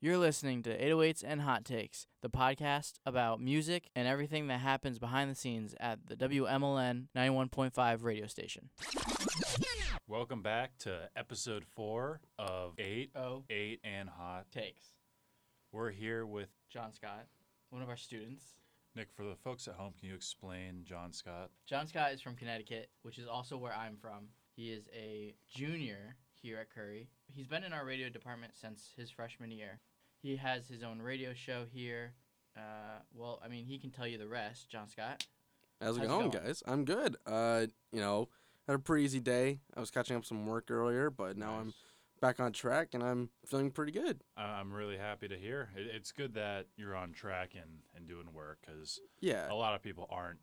You're listening to 808s and Hot Takes, the podcast about music and everything that happens behind the scenes at the WMLN 91.5 radio station. Welcome back to episode four of Eight, Oh, Eight and Hot. takes. We're here with John Scott, one of our students. Nick. For the folks at home, can you explain John Scott? John Scott is from Connecticut, which is also where I'm from. He is a junior here at Curry. He's been in our radio department since his freshman year. He has his own radio show here. Uh, well, I mean, he can tell you the rest, John Scott. How's it How's it going, going? guys? I'm good. Uh, you know, had a pretty easy day. I was catching up some work earlier, but now I'm back on track and I'm feeling pretty good. I- I'm really happy to hear. It, it's good that you're on track and, and doing work because Yeah, a lot of people aren't.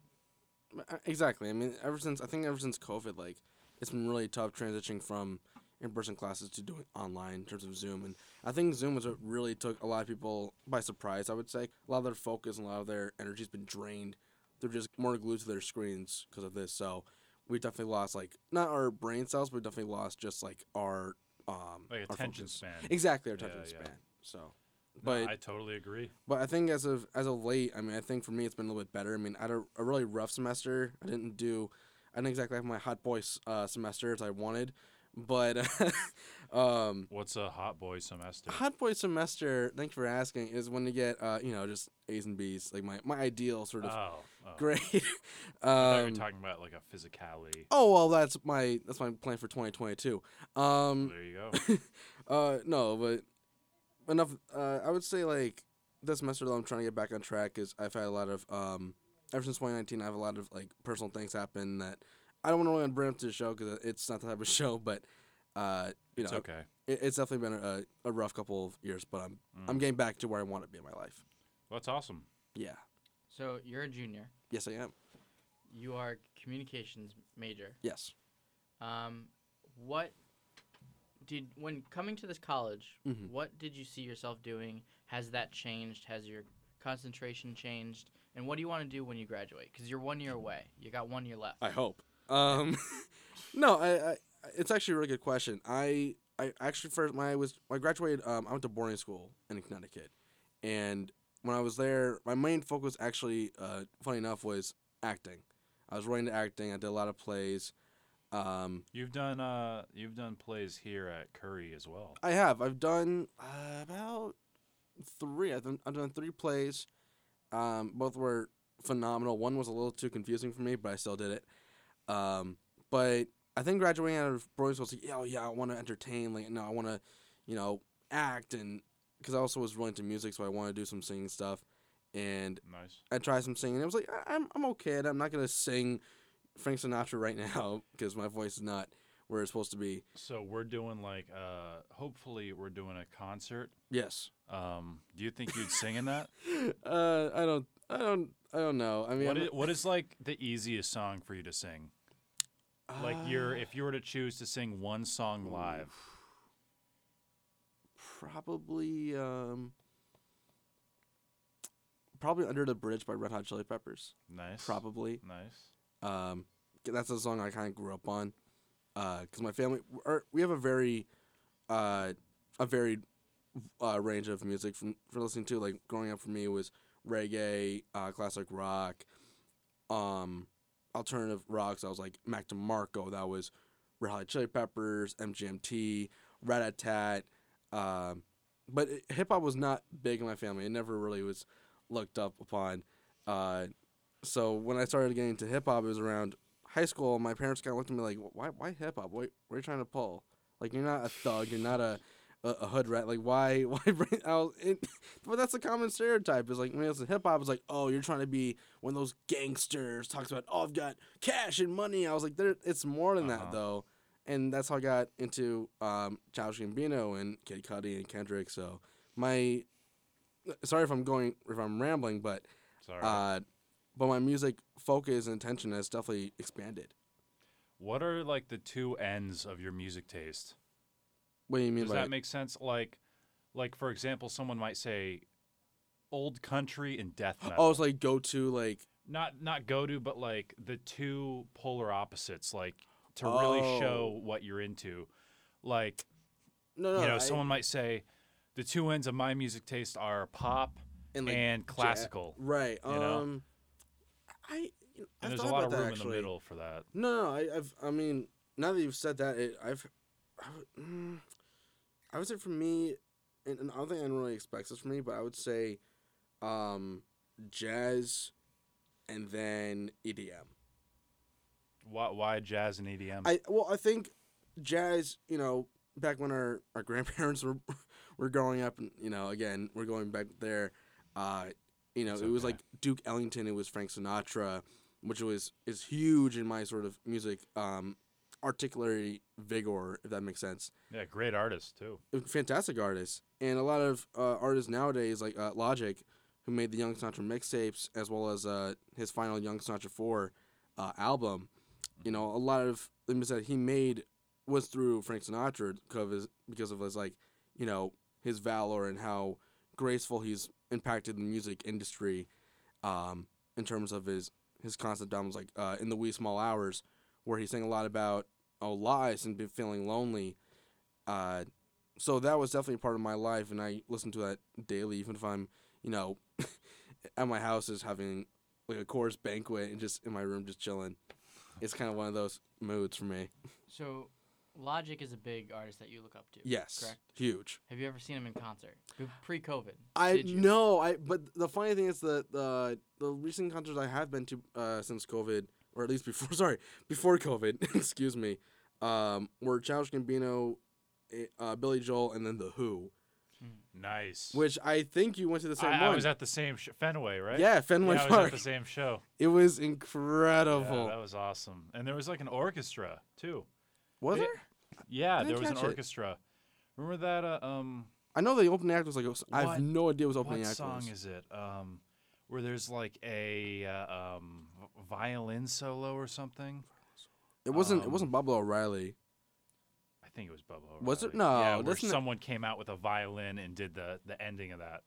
uh, exactly. I mean, ever since I think ever since COVID, like it's been really tough transitioning from in-person classes to doing online in terms of Zoom, and I think Zoom was what really took a lot of people by surprise. I would say a lot of their focus and a lot of their energy's been drained. They're just more glued to their screens because of this. So we definitely lost like not our brain cells, but we definitely lost just like our um Like our attention span. Exactly, our attention yeah. span. So, No, but I totally agree. but I think as of as of late, I mean, I think for me it's been a little bit better. I mean, I had a, a really rough semester. I didn't do, I didn't exactly have my hot boy uh, semester as I wanted, but um, What's a hot boy semester? hot boy semester. Thank you for asking. Is when you get uh, you know, just A's and B's, like my my ideal sort of oh, oh. grade. Thought you were um, talking about like a physicality. oh well, that's my that's my plan for twenty twenty two. Um, there you go. uh, no, but enough. Uh, I would say like this semester though, I'm trying to get back on track because I've had a lot of um, ever since 2019, I have a lot of like personal things happen that I don't want to really bring up to the show because it's not the type of show, but uh, you it's know, okay. it, it's definitely been a, a rough couple of years, but I'm Mm. I'm getting back to where I want to be in my life. Well, that's awesome. Yeah. So you're a junior. Yes, I am. You are communications major. Yes. Um, what did when coming to this college? Mhm. What did you see yourself doing? Has that changed? Has your concentration changed? And what do you want to do when you graduate? Because you're one year away. You got one year left. I hope. Um, no, I, I, it's actually a really good question. I, I actually first when I was when I graduated, um, I went to boarding school in Connecticut, and when I was there, my main focus actually, uh, funny enough, was acting. I was really into acting. I did a lot of plays. Um, You've done uh you've done plays here at Curry as well. I have. I've done uh, about three. I've done, I've done three plays. Um, both were phenomenal. One was a little too confusing for me, but I still did it. Um, but I think graduating out of boarding school was like, oh, yeah, I want to entertain. Like, no, I want to, you know, act, and because I also was really into music, so I want to do some singing stuff. And Nice. I tried some singing. It was like I- I'm I'm okay. I'm not gonna sing Frank Sinatra right now because my voice is not where it's supposed to be. So we're doing like uh hopefully we're doing a concert. Yes. Um do you think you'd sing in that? uh, I don't, I don't, I don't know. I mean, what is, what is like the easiest song for you to sing? Like you're uh, if you were to choose to sing one song live. probably, um, probably "Under the Bridge" by Red Hot Chili Peppers. Nice. Probably. Nice. Um, that's a song I kind of grew up on. Uh, cause my family, or we have a very, uh, a varied uh, range of music from for listening to. Like growing up for me was reggae, uh, classic rock, um, alternative rocks. So I was like Mac DeMarco. That was Red Hot Chili Peppers, MGMT, Ratatat. Um, but hip hop was not big in my family. It never really was looked up upon. Uh, so when I started getting into hip hop, it was around high school. My parents kind of looked at me like, "Why? Why hip hop? What, what are you trying to pull? Like you're not a thug. You're not a a, a hood rat. Like why? Why bring out? It, but that's a common stereotype. Is like when it's hip hop, it's like, oh, you're trying to be one of those gangsters. Talks about, oh, I've got cash and money. I was like, there. It's more than Uh-huh. that though. And that's how I got into um, Childish Gambino and Kid Cudi and Kendrick. So my, sorry if I'm going if I'm rambling, but Sorry. uh, but my music focus and attention has definitely expanded. what are like the two ends of your music taste? What do you mean Does by that make sense? Like like for example, someone might say old country and death metal. oh, it's like go to like not not go to, but like the two polar opposites, like to really show Oh. what you're into. Like no, no. you know, I- someone might say the two ends of my music taste are pop and and, like classical. right. you know? Um, I you know, And there's a thought lot about of that, room in actually. the middle for that. No, no, I, I've, I mean, now that you've said that, it, I've, I mm, I would say for me, and, and I don't think anyone really expects this from me, but I would say, um, jazz, and then EDM. Why, why jazz and EDM? I well, I think jazz. You know, back when our, our grandparents were were growing up, and you know, again, we're going back there. Uh, you know, It's it was like Duke Ellington. It was Frank Sinatra, which was is huge in my sort of music um, articulatory vigor, if that makes sense. yeah, great artist too. Fantastic artist, and a lot of uh, artists nowadays, like uh, Logic, who made the Young Sinatra mixtapes as well as uh, his final Young Sinatra Four uh, album. You know, a lot of the music that he made was through Frank Sinatra because of his, because of his like, you know, his valor and how graceful he's impacted the music industry, um, in terms of his his concept albums like uh, in the wee small hours, where he sang a lot about lies and be feeling lonely. Uh, so that was definitely part of my life, and I listen to that daily, even if I'm, you know, at my house is having like a chorus banquet and just in my room just chilling. It's kind of one of those moods for me. So, Logic is a big artist that you look up to. Yes, Correct. huge. Have you ever seen him in concert? Pre-COVID. I know I, but the funny thing is that the the recent concerts I have been to uh, since COVID, or at least before, sorry, before COVID, excuse me, um, were Childish Gambino, eh, uh, Billy Joel, and then the Who, Nice. which I think you went to the same I, one. I was at the same sh- Fenway, right? yeah, Fenway yeah, I was at Park. the same show. It was incredible. Yeah, that was awesome. And there was like an orchestra too. was there? Yeah, there was an catch it. orchestra. Remember that? Uh, um, I know the opening act was like. I have no idea what opening what act song was. is it? Um, where there's like a uh, um, violin solo or something. It wasn't. it um, wasn't Bob O'Reilly. I think it was Bubba. O'Reilly. Was it? No, Yeah, where doesn't it- someone came out with a violin and did the the ending of that.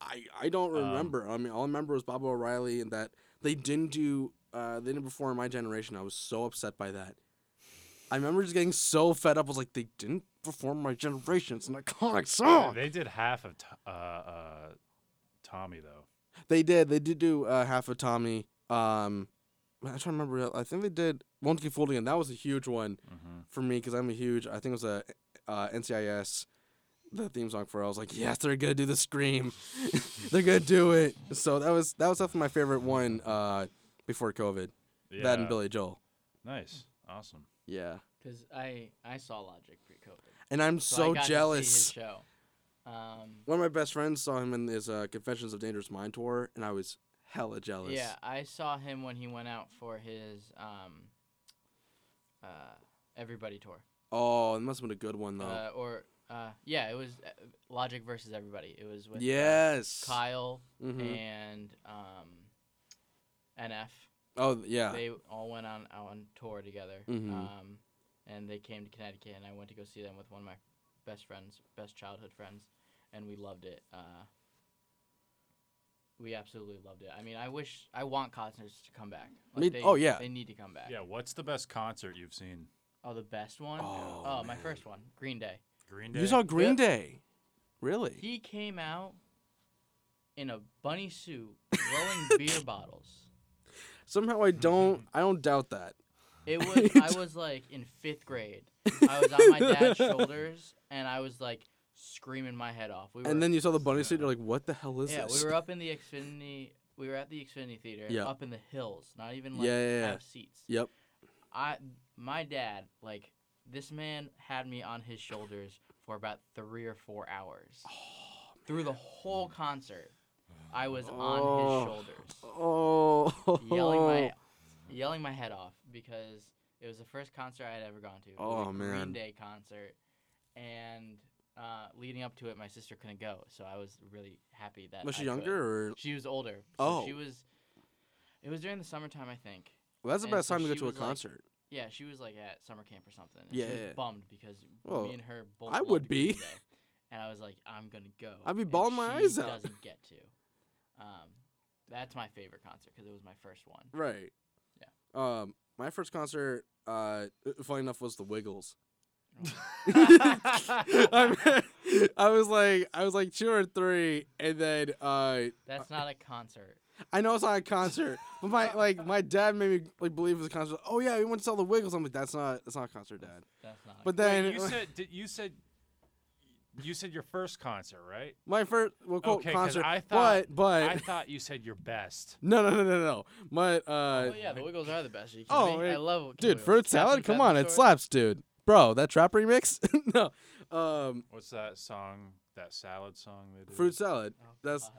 I, I don't Um, remember. I mean, all I remember was Bob O'Reilly and that they didn't do. Uh, they didn't perform my generation. I was so upset by that. I remember just getting so fed up. I was like, they didn't perform my generation. It's an iconic song. They did half of t- uh, uh, Tommy though. They did. They did do uh, half of Tommy. Um, I'm trying to remember. I think they did Won't Get Fooled Again. That was a huge one hmm for me because I'm a huge. I think it was a uh, NCIS. The theme song for it. I was like, yes, they're gonna do the scream. they're gonna do it. So that was that was definitely my favorite one uh, before COVID. Yeah. That and Billy Joel. Nice, awesome. Yeah. Because I I saw Logic pre-COVID. And I'm So, so, I got To see jealous. his show. Um, One of my best friends saw him in his uh, Confessions of Dangerous Mind tour, and I was hella jealous. yeah, I saw him when he went out for his um, uh, Everybody tour. Oh, it must have been a good one though. Uh, or uh, yeah, it was uh, Logic versus Everybody. It was with uh, yes. Kyle hmm and um, NF. Oh yeah. They all went on on tour together. Mhm. Um, and they came to Connecticut, and I went to go see them with one of my best friends, best childhood friends, and we loved it. Uh, we absolutely loved it. I mean, I wish, I want concerts to come back. Me- they, oh, yeah. they need to come back. Yeah, what's the best concert you've seen? Oh, the best one. Oh, oh my man. first one, Green Day. Green Day. you saw Green Yeah. Day. Really? He came out in a bunny suit, throwing beer bottles. Somehow I don't. I don't doubt that. It was I was like in fifth grade. I was on my dad's shoulders and I was like screaming my head off. We were, And then you saw the bunny suit. You're like, what the hell is yeah, this? Yeah, we were up in the Xfinity. We were at the Xfinity Theater, Yeah. up in the hills, not even like Yeah, yeah, yeah. have seats. Yep. I my dad like this man had me on his shoulders for about three or four hours. Oh, Through the whole concert, I was on Oh. his shoulders. Oh. yelling my yelling my head off because it was the first concert I had ever gone to. Oh, a man. Green Day concert, and uh, leading up to it, my sister couldn't go, so I was really happy that. Was she I could. younger or? She was older. So Oh. she was. It was during the summertime, I think. Well, that's the and best so time to go to a was, like, concert. Yeah, she was like at summer camp or something. And Yeah, she was yeah. bummed because Well, me and her both. I would be. Day. And I was like, I'm gonna go. I'd be bawling my eyes out. She doesn't get to. Um, that's my favorite concert because it was my first one. Right. Yeah. Um, my first concert, uh, funny enough, was the Wiggles. I mean, I was like, I was like two or three, and then uh, That's not a concert. I know it's not a concert, but my like my dad made me like believe it was a concert. Oh yeah, we went to sell the Wiggles. I'm like, that's not that's not a concert, dad. That's not. But a then Wait, you said did, you said you said your first concert, right? my first well quote Okay, 'cause concert, I thought- but but I thought you said your best. no no no no no. My uh, oh yeah, the Wiggles are the best. Are you Oh, kidding me? I it- love dude, Wiggles. fruit salad. Come Pepper on, it slaps, dude. Bro, that trap remix. no, um, What's that song? That salad song they did? fruit salad. Oh, That's-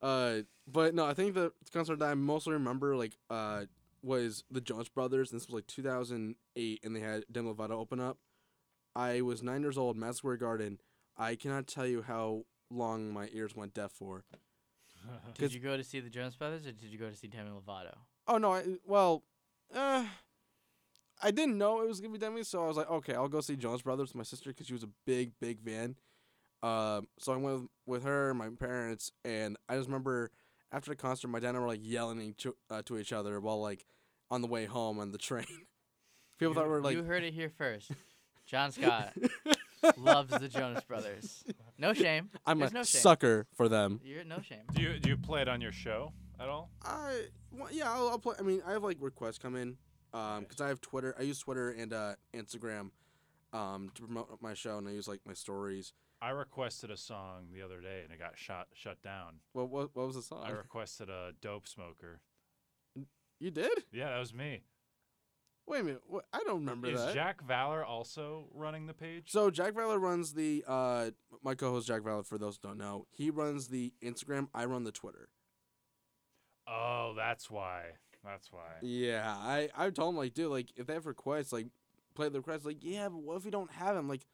Uh, but no, I think the concert that I mostly remember like uh was the Jonas Brothers. And this was like 2008, and they had Demi Lovato open up. I was nine years old, Madison Square Garden. I cannot tell you how long my ears went deaf for. did you go to see the Jonas Brothers or did you go to see Demi Lovato? Oh no, I well, uh, I didn't know it was gonna be Demi, so I was like, okay, I'll go see Jonas Brothers with my sister because she was a big, big fan. Um, so I went with, with her, my parents, and I just remember after the concert, my dad and I were like yelling each, uh, to each other while like on the way home on the train. People thought we were like, you heard it here first. John Scott loves the Jonas Brothers. No shame. I'm There's a no shame. sucker for them. You're no shame. do you do you play it on your show at all? I well, yeah, I'll, I'll play. I mean, I have like requests come in, um, because I have Twitter. I use Twitter and uh Instagram, um, to promote my show, and I use like my stories. I requested a song the other day and it got shot shut down. What what what was the song? I requested a Dopesmoker. you did? Yeah, that was me. Wait a minute. What? I don't remember Is that. Jack Valor also running the page? so Jack Valor runs the uh my co-host Jack Valor. For those who don't know, he runs the Instagram. I run the Twitter. Oh, that's why. That's why. Yeah, I I told him like, dude, like if they have requests, like play the requests. Like, yeah, but what if we don't have them? Like,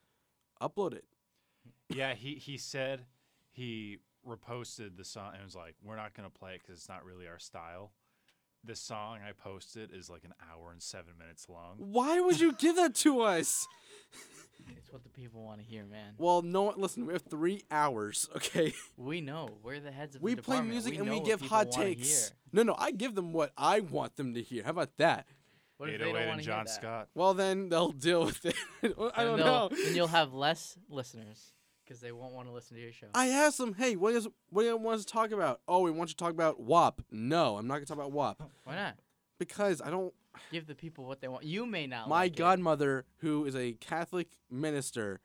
upload it. Yeah, he he said he reposted the song and was like, "We're not gonna play it because it's not really our style." This song I posted is like an hour and seven minutes long. Why would you give that to us? It's what the people want to hear, man. Well, no. Listen, we have three hours. Okay, We know. We're the heads of we the play department. music we and we give hot takes. No, no, I give them what I want them to hear. How about that? What if they don't oh and want to hear John that? Scott. Well, then they'll deal with it. I don't they'll- know. Then you'll have less listeners because they won't want to listen to your show. I asked them, hey, what is what do you want us to talk about? Oh, we want you to talk about WAP. No, I'm not gonna talk about WAP Why not? because I don't. Give the people what they want. You may not. My like it. godmother, who is a Catholic minister,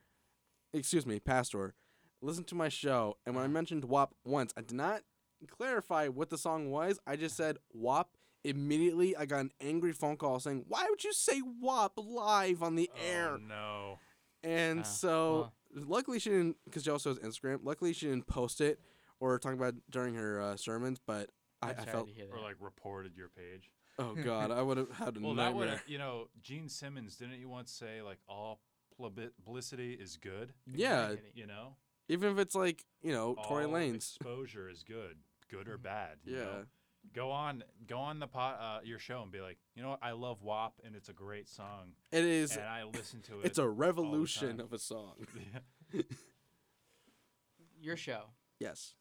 excuse me, pastor, listened to my show, and when I Uh-huh. mentioned WAP once, I did not clarify what the song was. I just said WAP. Immediately, I got an angry phone call saying, "Why would you say WAP live on the air?" Oh no. And Ah, so, luckily, she didn't, because she also has Instagram. Luckily, she didn't post it or talk about it during her uh, sermons. But I, I'm I felt, Or like reported your page. Oh god, I would have had a Well, that would nightmare. you know, Gene Simmons didn't you once say like all publicity is good? Yeah, Exactly. You know, even if it's like you know Tory all Lanez. exposure is good, good or bad. you Yeah. know? Go on, go on the pot, uh, your show and be like, you know what? I love WAP and it's a great song, It is. and I listen to it. It's a revolution time. of a song. Your show yes.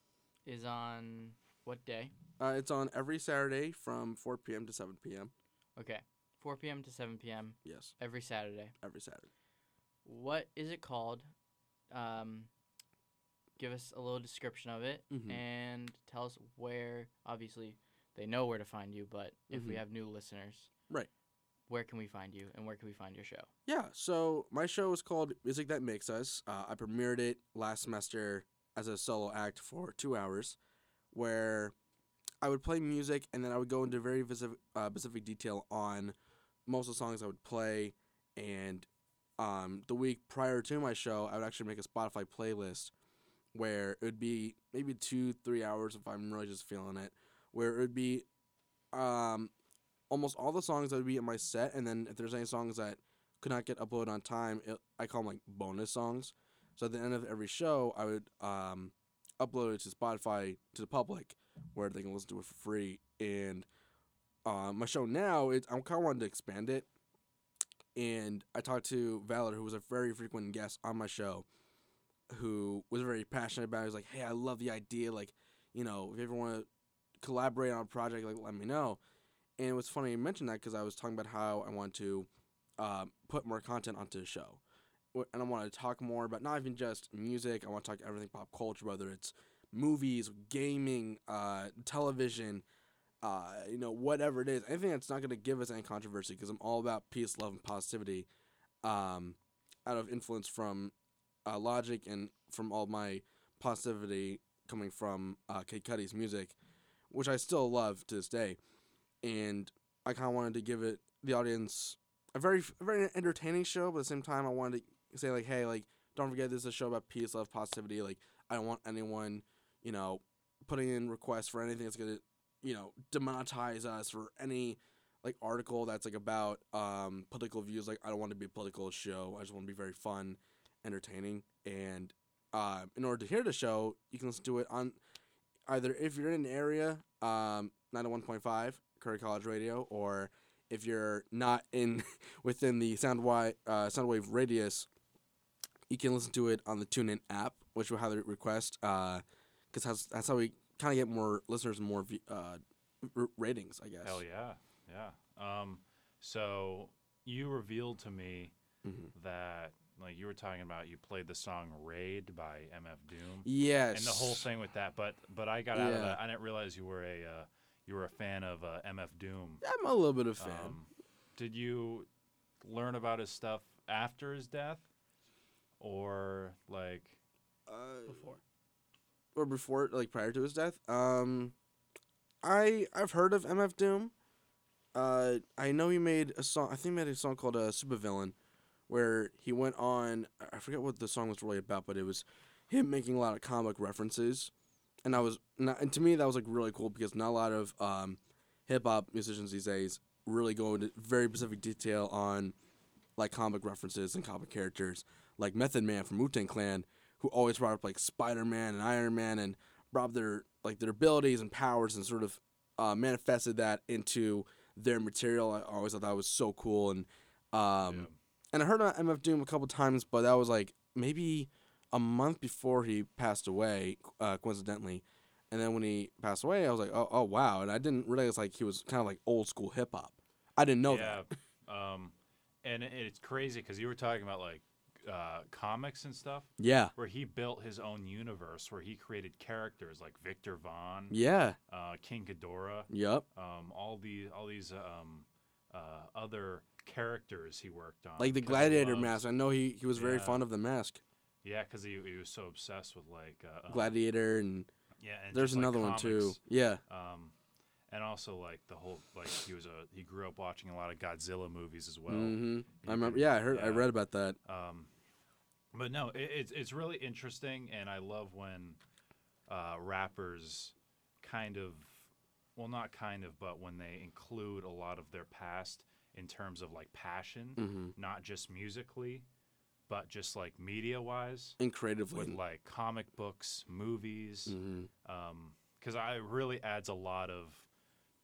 is on what day? Uh, it's on every Saturday from 4 p.m. to 7 p.m. Okay, 4 p.m. to 7 p.m. Yes, every Saturday. every Saturday. What is it called? Um, give us a little description of it Mhm. and tell us where. Obviously, they know where to find you, but if we Mhm. have new listeners, Right. Where can we find you, and where can we find your show? Yeah, so my show is called Music That Makes Us. Uh, I premiered it last semester as a solo act for two hours, where I would play music and then I would go into very specific, uh, specific detail on most of the songs I would play. And um, the week prior to my show, I would actually make a Spotify playlist where it would be maybe two, three hours if I'm really just feeling it, where it would be um, almost all the songs that would be in my set. And then if there's any songs that could not get uploaded on time, it, I call them like bonus songs. So at the end of every show, I would um, upload it to Spotify to the public, where they can listen to it for free. And uh, my show now, it, I kind of wanted to expand it. And I talked to Valor, who was a very frequent guest on my show, who was very passionate about it. He was like, "Hey, I love the idea. Like, you know, if you ever want to collaborate on a project, like, let me know." And it was funny you mentioned that because I was talking about how I want to uh, put more content onto the show. And I want to talk more about not even just music. I want to talk everything pop culture, whether it's movies, gaming, uh, television, uh, you know, whatever it is. Anything that's not going to give us any controversy, because I'm all about peace, love, and positivity. Um, out of influence from uh, Logic and from all my positivity coming from uh, Kid music, which I still love to this day, and I kind of wanted to give it the audience a very a very entertaining show, but at the same time, I wanted to say like, hey, like, don't forget this is a show about peace, love, positivity. Like, I don't want anyone, you know, putting in requests for anything that's gonna, you know, demonetize us for any like article that's like about um political views. Like, I don't want to be a political show. I just want to be very fun, entertaining, and uh, in order to hear the show, you can listen to it on either if you're in an area, um, 91.5 Curry College Radio, or if you're not in within the Soundwave uh, Soundwave radius, you can listen to it on the TuneIn app, which we highly request, because that's that's how we kind of get more listeners and more uh, r- ratings, I guess. Hell yeah, yeah. Um, so you revealed to me Mhm. that like you were talking about, you played the song "Raid" by MF Doom, Yes. and the whole thing with that. But but I got out of that. I didn't realize you were a uh, you were a fan of uh, MF Doom. I'm a little bit of a fan. Um, did you learn about his stuff after his death, or like? uh, Before. or before, like prior to his death. Um, I I've heard of MF Doom. Uh, I know he made a song. I think he made a song called uh, "Supervillain," where he went on. I forget what the song was really about, but it was him making a lot of comic references, and I was not. And to me, that was like really cool because not a lot of um, hip hop musicians these days really go into very specific detail on like comic references and comic characters, like Method Man from Wu Tang Clan who always brought up like Spider Man and Iron Man and brought up their like their abilities and powers and sort of uh, manifested that into their material. I always thought that was so cool and um Yeah. and I heard of MF Doom a couple times, but that was like maybe a month before he passed away, uh, coincidentally. And then when he passed away, I was like, oh, oh wow! And I didn't realize like he was kind of like old school hip hop. I didn't know yeah. that. um, and it's crazy because you were talking about like uh, comics and stuff, Yeah, where he built his own universe, where he created characters like Viktor Vaughn, yeah, uh, King Ghidorah, yep. um, all these all these um, uh, other characters he worked on, Like the gladiator mask. I know he, he was very Yeah. fond of the mask. Yeah, because he, he was so obsessed with like uh, um, Gladiator and Yeah, and there's just, like, another one too. Yeah. Um, and also like the whole like he was a he grew up watching a lot of Godzilla movies as well. Mm-hmm. I remember. Yeah, I heard. I read about that. Um, but no, it, it's it's really interesting, and I love when uh, rappers kind of, well, not kind of, but when they include a lot of their past in terms of like passion, hmm not just musically, but just like media wise, And creatively. with like comic books, movies, because I really adds a lot of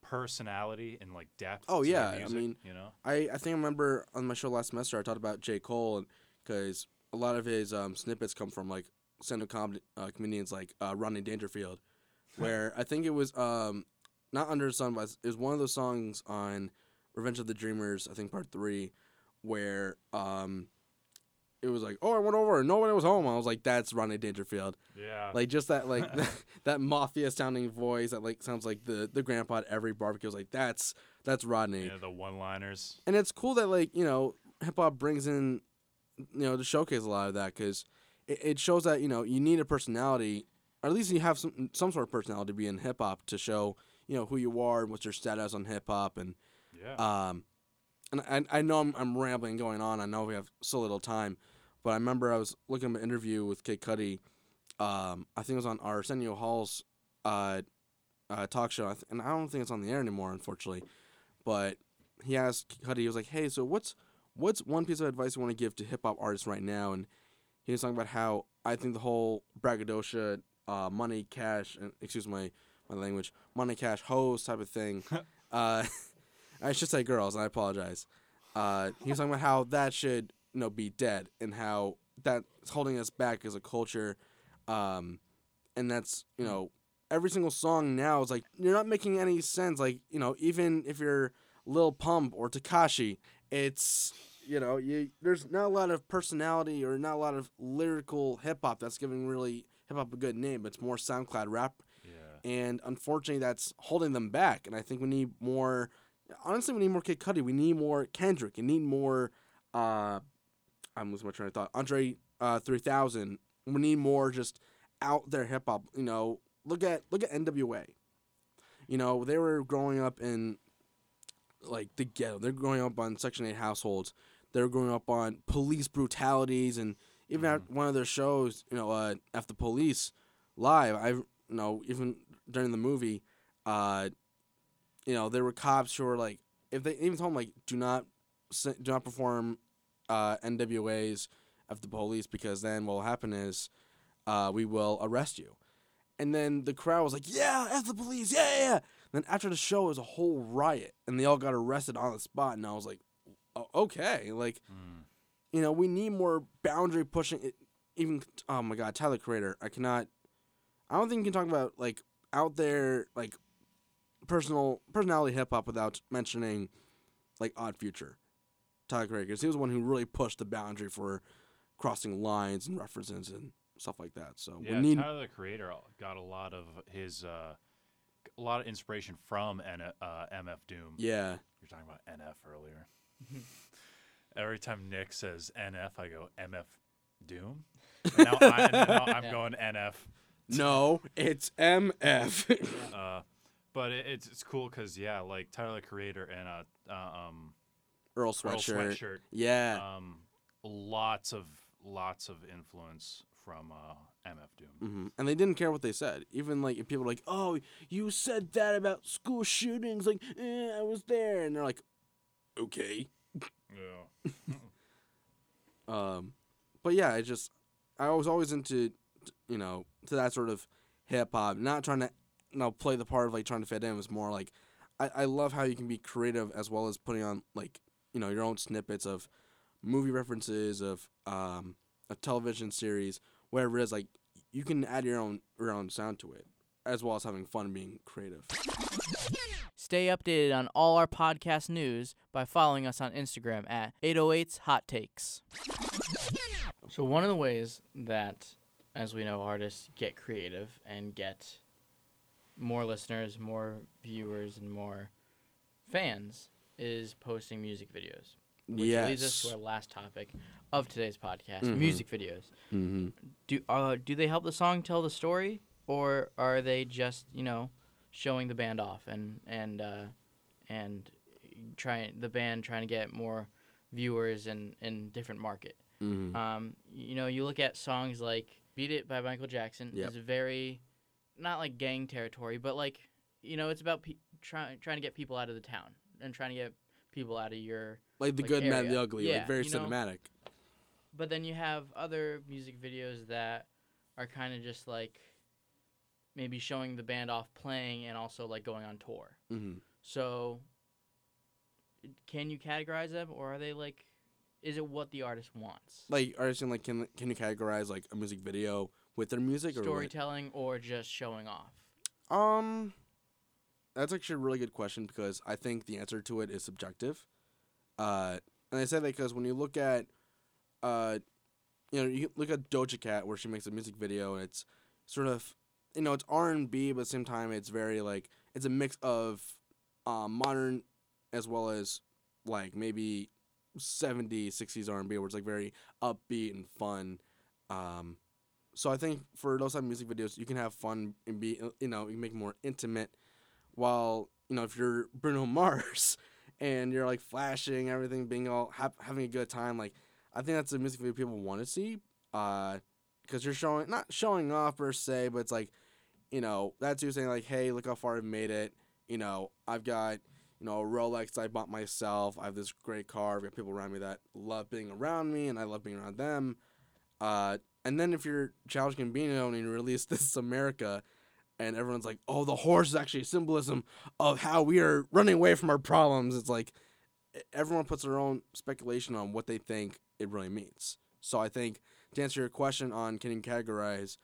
personality and like depth. Oh, yeah, I mean, you know, I I think I remember on my show last semester I talked about J Cole because a lot of his um, snippets come from like stand-up comedy uh, comedians like uh, Rodney Dangerfield, where I think it was um not Under the Sun, but it was one of those songs on Revenge of the Dreamers. I think part three, where um. It was like, oh, I went over and nobody was home. I was like, that's Rodney Dangerfield. yeah, like just that like that, that mafia sounding voice that like sounds like the the grandpa at every barbecue. I was like that's that's Rodney, know, the one-liners. and it's cool that like you know hip hop brings in you know to showcase a lot of that because it, it shows that you know you need a personality, or at least you have some some sort of personality to be in hip hop to show you know who you are and what's your status on hip hop and Yeah, um, and I, I know I'm, I'm rambling going on. I know we have so little time, but I remember I was looking at an interview with Kid Cudi. Um, I think it was on Arsenio Hall's uh, uh, talk show, and I don't think it's on the air anymore, unfortunately. But he asked Cudi, he was like, "Hey, so what's what's one piece of advice you want to give to hip hop artists right now?" And he was talking about how I think the whole braggadocio, uh, money, cash, and excuse my my language, money, cash, hoes type of thing. uh, I should say girls, and I apologize. Uh, he was talking about how that should you know be dead, and how that's holding us back as a culture, um, and that's you know every single song now is like you're not making any sense. Like you know even if you're Lil Pump or Tekashi, it's you know, you there's not a lot of personality or not a lot of lyrical hip hop that's giving really hip hop a good name. It's more SoundCloud rap, Yeah. and unfortunately, that's holding them back. And I think we need more. Honestly, we need more Kid Cudi. We need more Kendrick. We need more. Uh, I'm losing my train of thought. Andre uh, 3000. We need more just out there hip hop. You know, look at look at NWA. You know, they were growing up in like the ghetto. They're growing up on Section Eight households. They're growing up on police brutalities, and even at one of their shows, you know, uh, F the Police live. I you know even during the movie, uh, you know, there were cops who were like, if they even told them like, do not do not perform uh, NWA's F the Police because then what will happen is uh, we will arrest you. And then the crowd was like, yeah, F the police, yeah, yeah, yeah. Then after the show, it was a whole riot, and they all got arrested on the spot. And I was like, "O- okay, like, Mm. you know, we need more boundary pushing. Even, oh my God, Tyler Creator, I cannot. I don't think you can talk about like out there like personal personality hip hop without mentioning like Odd Future, Tyler Creator, because he was the one who really pushed the boundary for crossing lines and references and stuff like that. So Yeah, we need Tyler the Creator got a lot of his uh, a lot of inspiration from N- uh, MF Doom. yeah. You're talking about NF earlier. Every time Nick says NF, I go MF Doom. And now, I, I'm Yeah. going NF. No, it's MF. Uh, but it, it's it's cool because yeah, like Tyler the Creator and uh, uh um Earl Earl Sweatshirt. Sweatshirt, Yeah. um, lots of lots of influence from uh, MF Doom. hmm And they didn't care what they said. Even like if people were like, "Oh, you said that about school shootings," like, eh, "I was there," and they're like, "Okay." Yeah. Um, but yeah, I just I was always into you know to that sort of hip hop, not trying to you know play the part of like trying to fit in. It was more like I I love how you can be creative as well as putting on like you know your own snippets of movie references of um a television series, whatever it is. Like you can add your own your own sound to it, as well as having fun being creative. Stay updated on all our podcast news by following us on Instagram at 808's Hot Takes. So, one of the ways that, as we know, artists get creative and get more listeners, more viewers, and more fans is posting music videos. Which leads us to our last topic of today's podcast Mhm. music videos. Mm-hmm. Do, uh, do they help the song tell the story, or are they just, you know, showing the band off and and uh, and trying the band trying to get more viewers in in different market. Mm-hmm. Um, you know, you look at songs like "Beat It" by Michael Jackson. Yep. It's very not like gang territory, but like you know, it's about pe- trying trying to get people out of the town and trying to get people out of your. like the like, good, and the ugly, Yeah, like very you know, cinematic. But then you have other music videos that are kind of just like maybe showing the band off playing and also like going on tour. Mm-hmm. So can you categorize them or are they like is it what the artist wants? Like, are you saying like can can you categorize like a music video with their music or storytelling or just showing off? Um, that's actually a really good question because I think the answer to it is subjective. Uh, and I say that because when you look at, uh, you know, you look at Doja Cat where she makes a music video and it's sort of, you know, it's R and B, but at the same time it's very like it's a mix of, um, modern as well as like maybe 70s, 60s R and B where it's like very upbeat and fun. Um, so I think for those type of music videos, you can have fun and be, you know, you can make more intimate. While you know, if you're Bruno Mars and you're like flashing everything, being all ha- having a good time, like I think that's a music video people want to see. Uh, because you're showing not showing off per se, but it's like, you know, that's you saying like, hey, look how far I've made it. You know, I've got you know a Rolex I bought myself. I have this great car. I've got people around me that love being around me, and I love being around them. Uh, and then if you're Childish Gambino and you release This Is America, and everyone's like, oh, the horse is actually a symbolism of how we are running away from our problems. It's like everyone puts their own speculation on what they think it really means. So I think to answer your question on can you categorize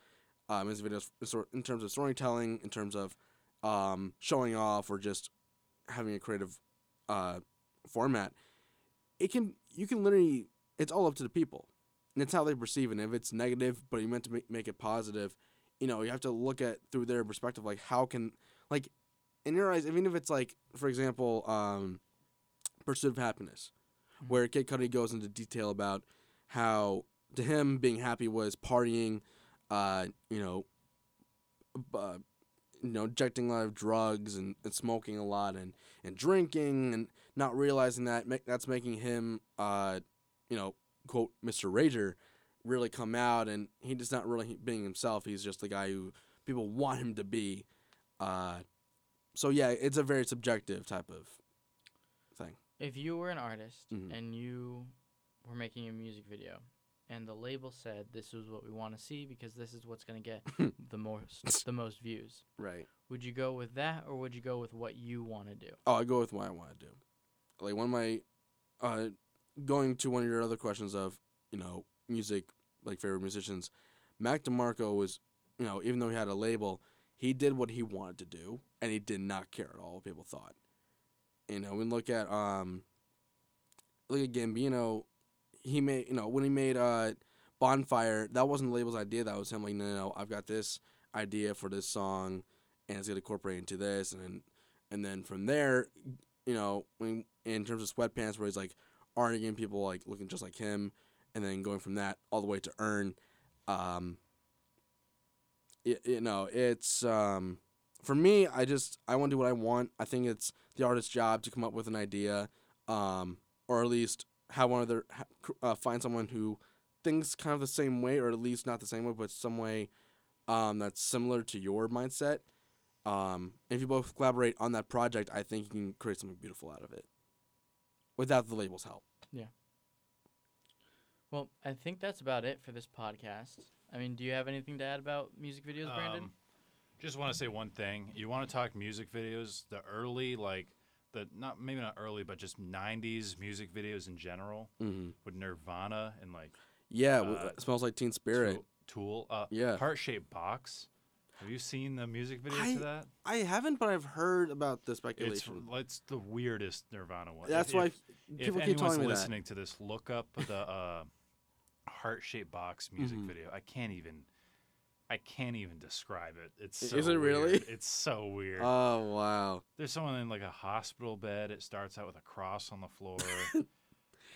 uh, music videos in in terms of storytelling, in terms of um, showing off, or just having a creative uh, format, it can you can literally it's all up to the people, and it's how they perceive it. And if it's negative, but you meant to make, make it positive, you know, you have to look at through their perspective. Like how can like in your eyes, even if it's like for example, um, Pursuit of Happiness, Mhm. where Kid Cudi goes into detail about how to him being happy was partying, uh, you know, uh, you know, injecting a lot of drugs and, and smoking a lot and, and drinking and not realizing that that's making him, uh, you know, quote Mr. Rager, really come out and he just not really being himself. He's just the guy who people want him to be. Uh, so yeah, it's a very subjective type of thing. If you were an artist Mhm. and you were making a music video and the label said this is what we want to see because this is what's going to get the most the most views, Right. would you go with that or would you go with what you want to do? Oh, I go with what I want to do. Like one of my, uh, going to one of your other questions of you know music like favorite musicians, Mac DeMarco was you know even though he had a label, he did what he wanted to do and he did not care at all what people thought. You know, we look at um, look at Gambino, he made you know when he made uh Bonfire, that wasn't the label's idea. That was him like no no, no I've got this idea for this song, and it's gonna incorporate into this and then and then from there you know, when in terms of sweatpants, where he's like getting people like looking just like him, and then going from that all the way to earn, um, you know, it's um, for me. I just I want to do what I want. I think it's the artist's job to come up with an idea, um, or at least have one of their uh, find someone who thinks kind of the same way, or at least not the same way, but some way um, that's similar to your mindset. Um, if you both collaborate on that project, I think you can create something beautiful out of it, without the label's help. Yeah. Well, I think that's about it for this podcast. I mean, do you have anything to add about music videos, Brandon? Um, just want to say one thing. You want to talk music videos? The early, like the not maybe not early, but just '90s music videos in general Mm-hmm. with Nirvana and like Yeah, Uh, smells like Teen Spirit. Tool. Uh, Yeah. Heart shaped box. Have you seen the music video I- to that? I haven't, but I've heard about the It's speculation. it's the weirdest Nirvana one. That's if, why if, if people keep anyone's telling me that. listening to this, look up the uh, heart shaped box music Mhm. video. I can't even. I can't even describe it. It's I- so is it really? weird. It's so weird. Oh wow! There's someone in like a hospital bed. It starts out with a cross on the floor.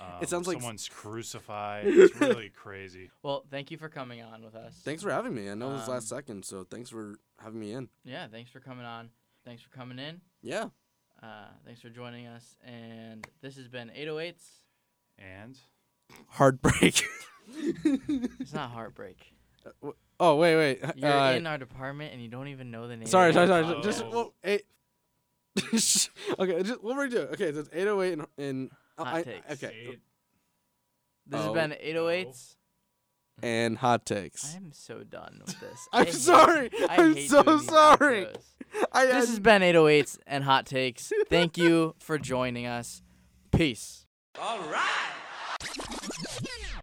Um, sounds like s- someone's crucified. It's really crazy. well, thank you for coming on with us. Thanks for having me. I know this is last Um, second, so thanks for having me in. Yeah, thanks for coming on. Thanks for coming in. Yeah. Uh, thanks for joining us. And this has been 808s. And Heartbreak. It's not heartbreak. Oh wait, wait. You're uh, in our department and you don't even know the name. sorry, sorry, sorry. Oh. Just podcast. well, eight. okay, just what we're doing. Okay, so it's eight oh eight in. in oh, Hot I- takes. Okay, eight- This Oh, has been 808s. and hot takes. I am so done with this. I I'm hate- sorry. I I'm so sorry. outros. I, This has been 808s and Hot Takes. Thank you for joining us. Peace. All right.